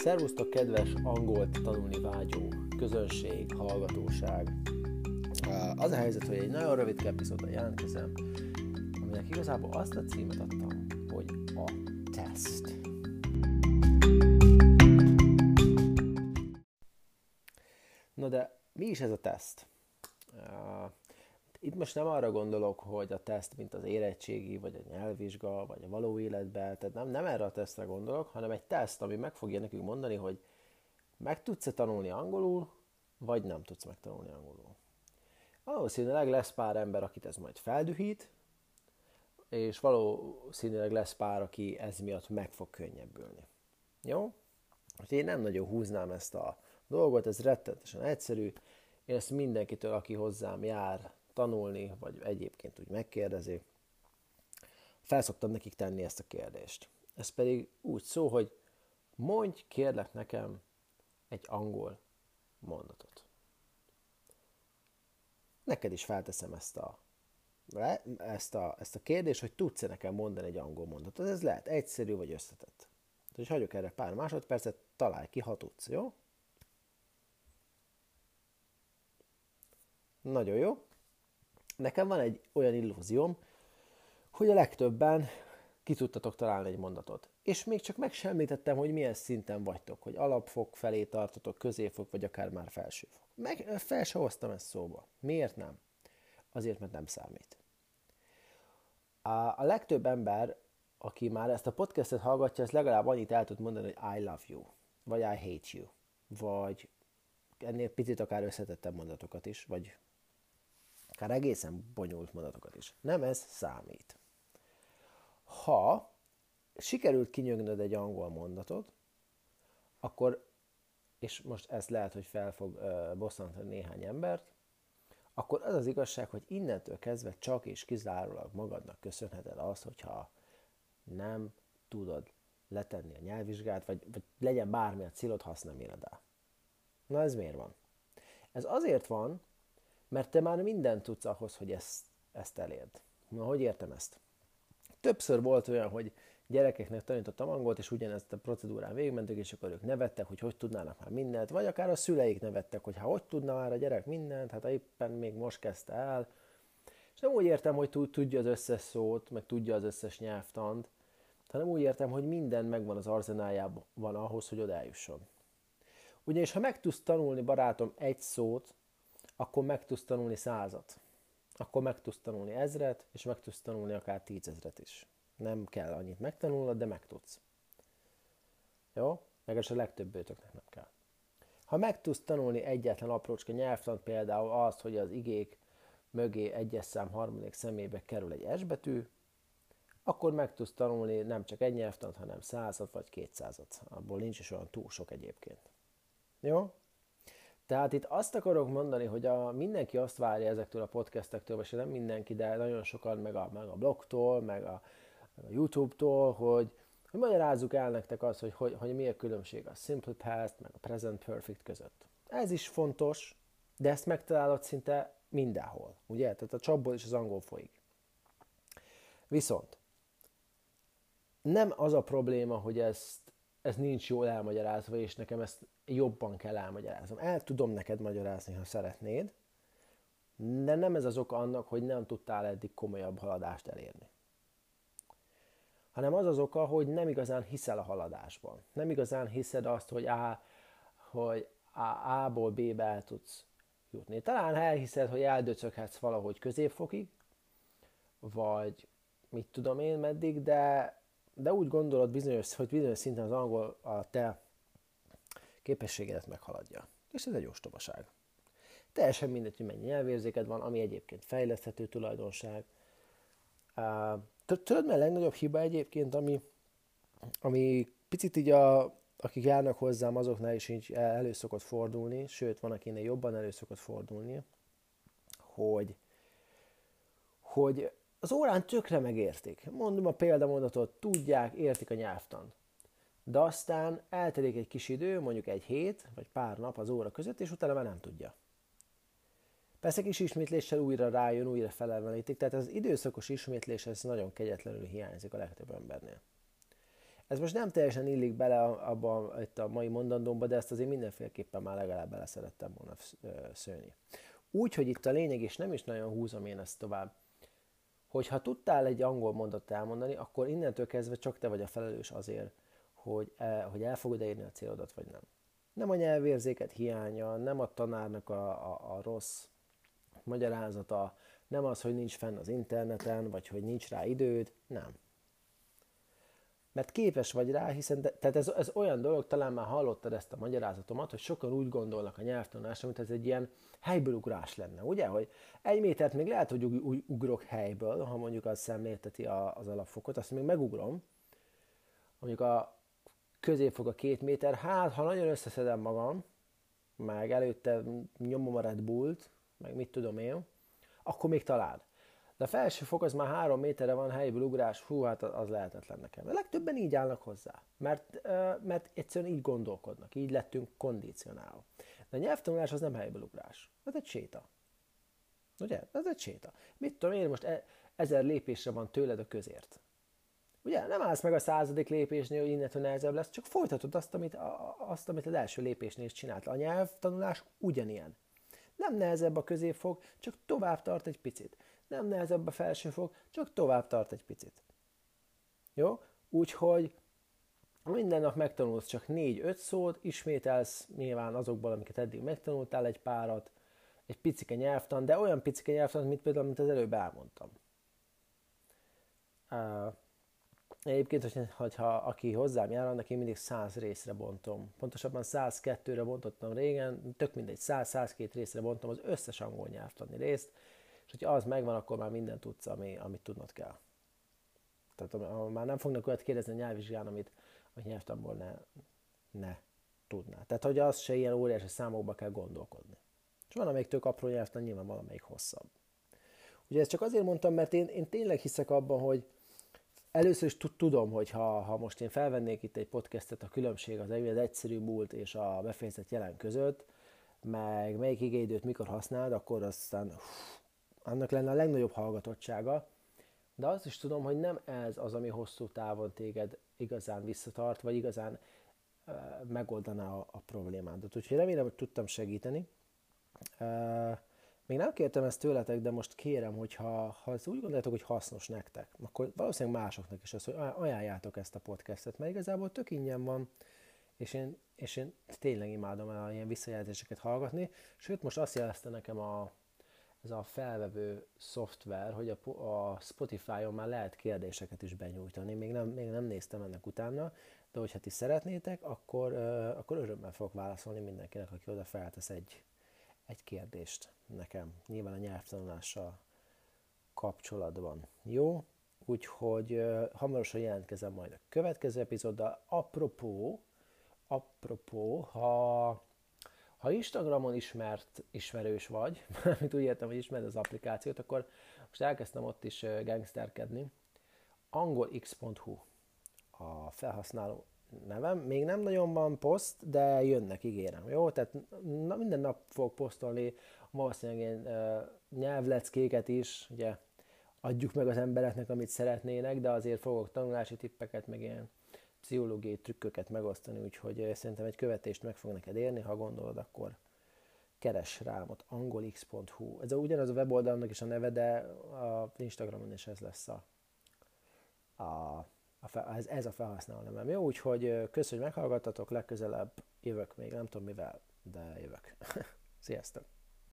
Szervusztok, kedves angolt tanulni vágyó közönség, hallgatóság! Az a helyzet, hogy egy nagyon rövid epizódra jelentkezem, aminek igazából azt a címet adtam, hogy a teszt. Na de mi is ez a teszt? Itt most nem arra gondolok, hogy a teszt, mint az érettségi, vagy a nyelvvizsga, vagy a való életben, tehát nem, nem erre a tesztre gondolok, hanem egy teszt, ami meg fogja nekünk mondani, hogy meg tudsz-e tanulni angolul, vagy nem tudsz megtanulni angolul. Valószínűleg lesz pár ember, akit ez majd feldühít, és valószínűleg lesz pár, aki ez miatt meg fog könnyebbülni. Jó? Úgyhogy én nem nagyon húznám ezt a dolgot, ez rettenetesen egyszerű. Én ezt mindenkitől, aki hozzám jár, tanulni, vagy egyébként úgy megkérdezi, felszoktam nekik tenni ezt a kérdést. Ez pedig úgy szó, hogy mondj kérlek nekem egy angol mondatot. Neked is felteszem ezt a, ezt a, ezt a kérdést, hogy tudsz-e nekem mondani egy angol mondatot. Ez lehet egyszerű vagy összetett. És hagyok erre pár másodpercet, találj ki, ha tudsz, jó? Nagyon jó. Nekem van egy olyan illúzióm, hogy a legtöbben ki tudtatok találni egy mondatot. És még csak meg sem említettem, hogy milyen szinten vagytok, hogy alapfok felé tartotok, középfok, vagy akár már felsőfok. Meg fel se hoztam ezt szóba. Miért nem? Azért, mert nem számít. A, a legtöbb ember, aki már ezt a podcastet hallgatja, ez legalább annyit el tud mondani, hogy I love you, vagy I hate you, vagy ennél picit akár összetettem mondatokat is, vagy akár egészen bonyolult mondatokat is. Nem ez számít. Ha sikerült kinyögnöd egy angol mondatot, akkor, és most ez lehet, hogy fel fog bosszantani néhány embert, akkor az az igazság, hogy innentől kezdve csak és kizárólag magadnak köszönheted azt, hogyha nem tudod letenni a nyelvvizsgát, vagy, vagy legyen bármi a célod, ha azt nem éred el. Na ez miért van? Ez azért van, mert te már mindent tudsz ahhoz, hogy ezt, ezt elérd. Na, hogy értem ezt? Többször volt olyan, hogy gyerekeknek tanítottam angolt, és ugyanezt a procedúrán végigmentük, és akkor ők nevettek, hogy hogy tudnának már mindent, vagy akár a szüleik nevettek, hogy ha hogy tudna már a gyerek mindent, hát éppen még most kezdte el. És nem úgy értem, hogy tudja az összes szót, meg tudja az összes nyelvtant, hanem úgy értem, hogy minden megvan az arzenájában ahhoz, hogy oda eljusson. Ugyanis ha meg tudsz tanulni, barátom, egy szót, akkor meg tudsz tanulni százat. Akkor meg tudsz tanulni ezret, és meg tudsz tanulni akár tízezret is. Nem kell annyit megtanulnod, de meg tudsz. Jó? Legalábbis a legtöbb őtöknek nem kell. Ha meg tudsz tanulni egyetlen aprócska nyelvtant, például azt, hogy az igék mögé egyes szám harmadik szemébe kerül egy S betű, akkor meg tudsz tanulni nem csak egy nyelvtant, hanem százat vagy kétszázat. Abból nincs is olyan túl sok egyébként. Jó? Tehát itt azt akarok mondani, hogy a, mindenki azt várja ezektől a podcastektől, vagy nem mindenki, de nagyon sokan, meg a, meg a blogtól, meg a, meg a YouTube-tól, hogy, hogy magyarázzuk el nektek azt, hogy, hogy, hogy mi a különbség a Simple Past, meg a Present Perfect között. Ez is fontos, de ezt megtalálod szinte mindenhol, ugye? Tehát a csapból is az angol folyik. Viszont nem az a probléma, hogy ezt ez nincs jól elmagyarázva, és nekem ezt jobban kell elmagyaráznom. El tudom neked magyarázni, ha szeretnéd, de nem ez az oka annak, hogy nem tudtál eddig komolyabb haladást elérni. Hanem az az oka, hogy nem igazán hiszel a haladásban. Nem igazán hiszed azt, hogy A, hogy A, A-ból B-be el tudsz jutni. Talán elhiszed, hogy eldöcöghetsz valahogy középfokig, vagy mit tudom én meddig, de de úgy gondolod bizonyos, hogy bizonyos szinten az angol a te képességedet meghaladja. És ez egy ostobaság. Teljesen mindegy, hogy mennyi nyelvérzéked van, ami egyébként fejleszthető tulajdonság. Tudod, mi a legnagyobb hiba egyébként, ami, ami picit így a, akik járnak hozzám, azoknál is így elő szokott fordulni, sőt, van, akinek jobban elő szokott fordulni, hogy, hogy az órán tökre megértik. Mondom a példamondatot, tudják, értik a nyelvtan. De aztán eltelik egy kis idő, mondjuk egy hét, vagy pár nap az óra között, és utána már nem tudja. Persze kis ismétléssel újra rájön, újra felelvenítik, tehát az időszakos ismétlés ez nagyon kegyetlenül hiányzik a legtöbb embernél. Ez most nem teljesen illik bele abba itt a mai mondandómba, de ezt azért mindenféleképpen már legalább bele szerettem volna szőni. Úgy, hogy itt a lényeg, és nem is nagyon húzom én ezt tovább, hogyha tudtál egy angol mondatot elmondani, akkor innentől kezdve csak te vagy a felelős azért, hogy el, hogy el fogod érni a célodat, vagy nem. Nem a nyelvérzéket hiánya, nem a tanárnak a, a, a rossz magyarázata, nem az, hogy nincs fenn az interneten, vagy hogy nincs rá időd, nem. Mert képes vagy rá, hiszen de, tehát ez, ez olyan dolog, talán már hallottad ezt a magyarázatomat, hogy sokan úgy gondolnak a nyelvtanulásra, mint ez egy ilyen helyből ugrás lenne, ugye? Hogy egy métert még lehet, hogy úgy ugrok helyből, ha mondjuk az szemlélteti az alapfokot, azt még megugrom. Mondjuk a középfok a két méter, hát ha nagyon összeszedem magam, meg előtte nyomom a Red Bullt, meg mit tudom én, akkor még talán. De a felső fok az már három méterre van helyből ugrás, hú, hát az lehetetlen nekem. De legtöbben így állnak hozzá, mert, mert egyszerűen így gondolkodnak, így lettünk kondicionálva. De a nyelvtanulás az nem helyből ugrás, ez egy séta. Ugye? Ez egy séta. Mit tudom én, most e- ezer lépésre van tőled a közért. Ugye nem állsz meg a századik lépésnél, hogy innentől nehezebb lesz, csak folytatod azt, amit, azt, amit az első lépésnél is csinált. A nyelvtanulás ugyanilyen. Nem nehezebb a középfog, csak tovább tart egy picit. Nem nehezebb a felsőfog, csak tovább tart egy picit. Jó? Úgyhogy minden nap megtanulsz csak 4-5 szót, ismételsz nyilván azokból, amiket eddig megtanultál egy párat, egy picike nyelvtan, de olyan picike nyelvtan, mint például, amit az előbb elmondtam. Egyébként, hogy, hogyha aki hozzám jár, annak én mindig 100 részre bontom. Pontosabban 102-re bontottam régen, tök mindegy, 100-102 részre bontom az összes angol nyelvtani részt, és hogyha az megvan, akkor már mindent tudsz, ami, amit tudnod kell. Tehát már nem fognak olyat kérdezni a nyelvvizsgán, amit a nyelvtanból ne, ne tudná. Tehát, hogy az se ilyen óriási számokba kell gondolkodni. És van, amelyik tök apró nyelvtan, nyilván valamelyik hosszabb. Ugye ezt csak azért mondtam, mert én, én tényleg hiszek abban, hogy először is tudom, hogy ha, ha most én felvennék itt egy podcastet, a különbség az az egyszerű múlt és a befejezett jelen között, meg melyik igéidőt mikor használd, akkor aztán uff, annak lenne a legnagyobb hallgatottsága, de azt is tudom, hogy nem ez az, ami hosszú távon téged igazán visszatart, vagy igazán uh, megoldaná a, a problémádat. Úgyhogy remélem, hogy tudtam segíteni. Még nem kértem ezt tőletek, de most kérem, hogy ha, ha ezt úgy gondoljátok, hogy hasznos nektek, akkor valószínűleg másoknak is az, hogy ajánljátok ezt a podcastet, mert igazából tök ingyen van, és én, és én tényleg imádom el ilyen visszajelzéseket hallgatni, sőt most azt jelezte nekem a, ez a felvevő szoftver, hogy a, a Spotify-on már lehet kérdéseket is benyújtani. Még nem, még nem néztem ennek utána, de hogyha ti szeretnétek, akkor, uh, akkor örömmel fogok válaszolni mindenkinek, aki oda feltesz egy, egy kérdést nekem. Nyilván a nyelvtanulással kapcsolatban. Jó? Úgyhogy uh, hamarosan jelentkezem majd a következő epizóddal. Apropó, apropó, ha ha Instagramon ismert, ismerős vagy, amit úgy értem, hogy ismered az applikációt, akkor most elkezdtem ott is gangsterkedni. angolx.hu a felhasználó nevem. Még nem nagyon van poszt, de jönnek, ígérem. Jó? Tehát na, minden nap fogok posztolni valószínűleg ilyen uh, nyelvleckéket is, ugye adjuk meg az embereknek, amit szeretnének, de azért fogok tanulási tippeket, meg ilyen pszichológiai trükköket megosztani, úgyhogy szerintem egy követést meg fog neked érni, ha gondolod, akkor keres rám ott angolx.hu. Ez a, ugyanaz a weboldalnak is a neve, de a Instagramon is ez lesz a, a, a ez, ez a felhasználó nevem. Jó, úgyhogy köszönjük, hogy meghallgattatok, legközelebb jövök még, nem tudom mivel, de jövök. Sziasztok!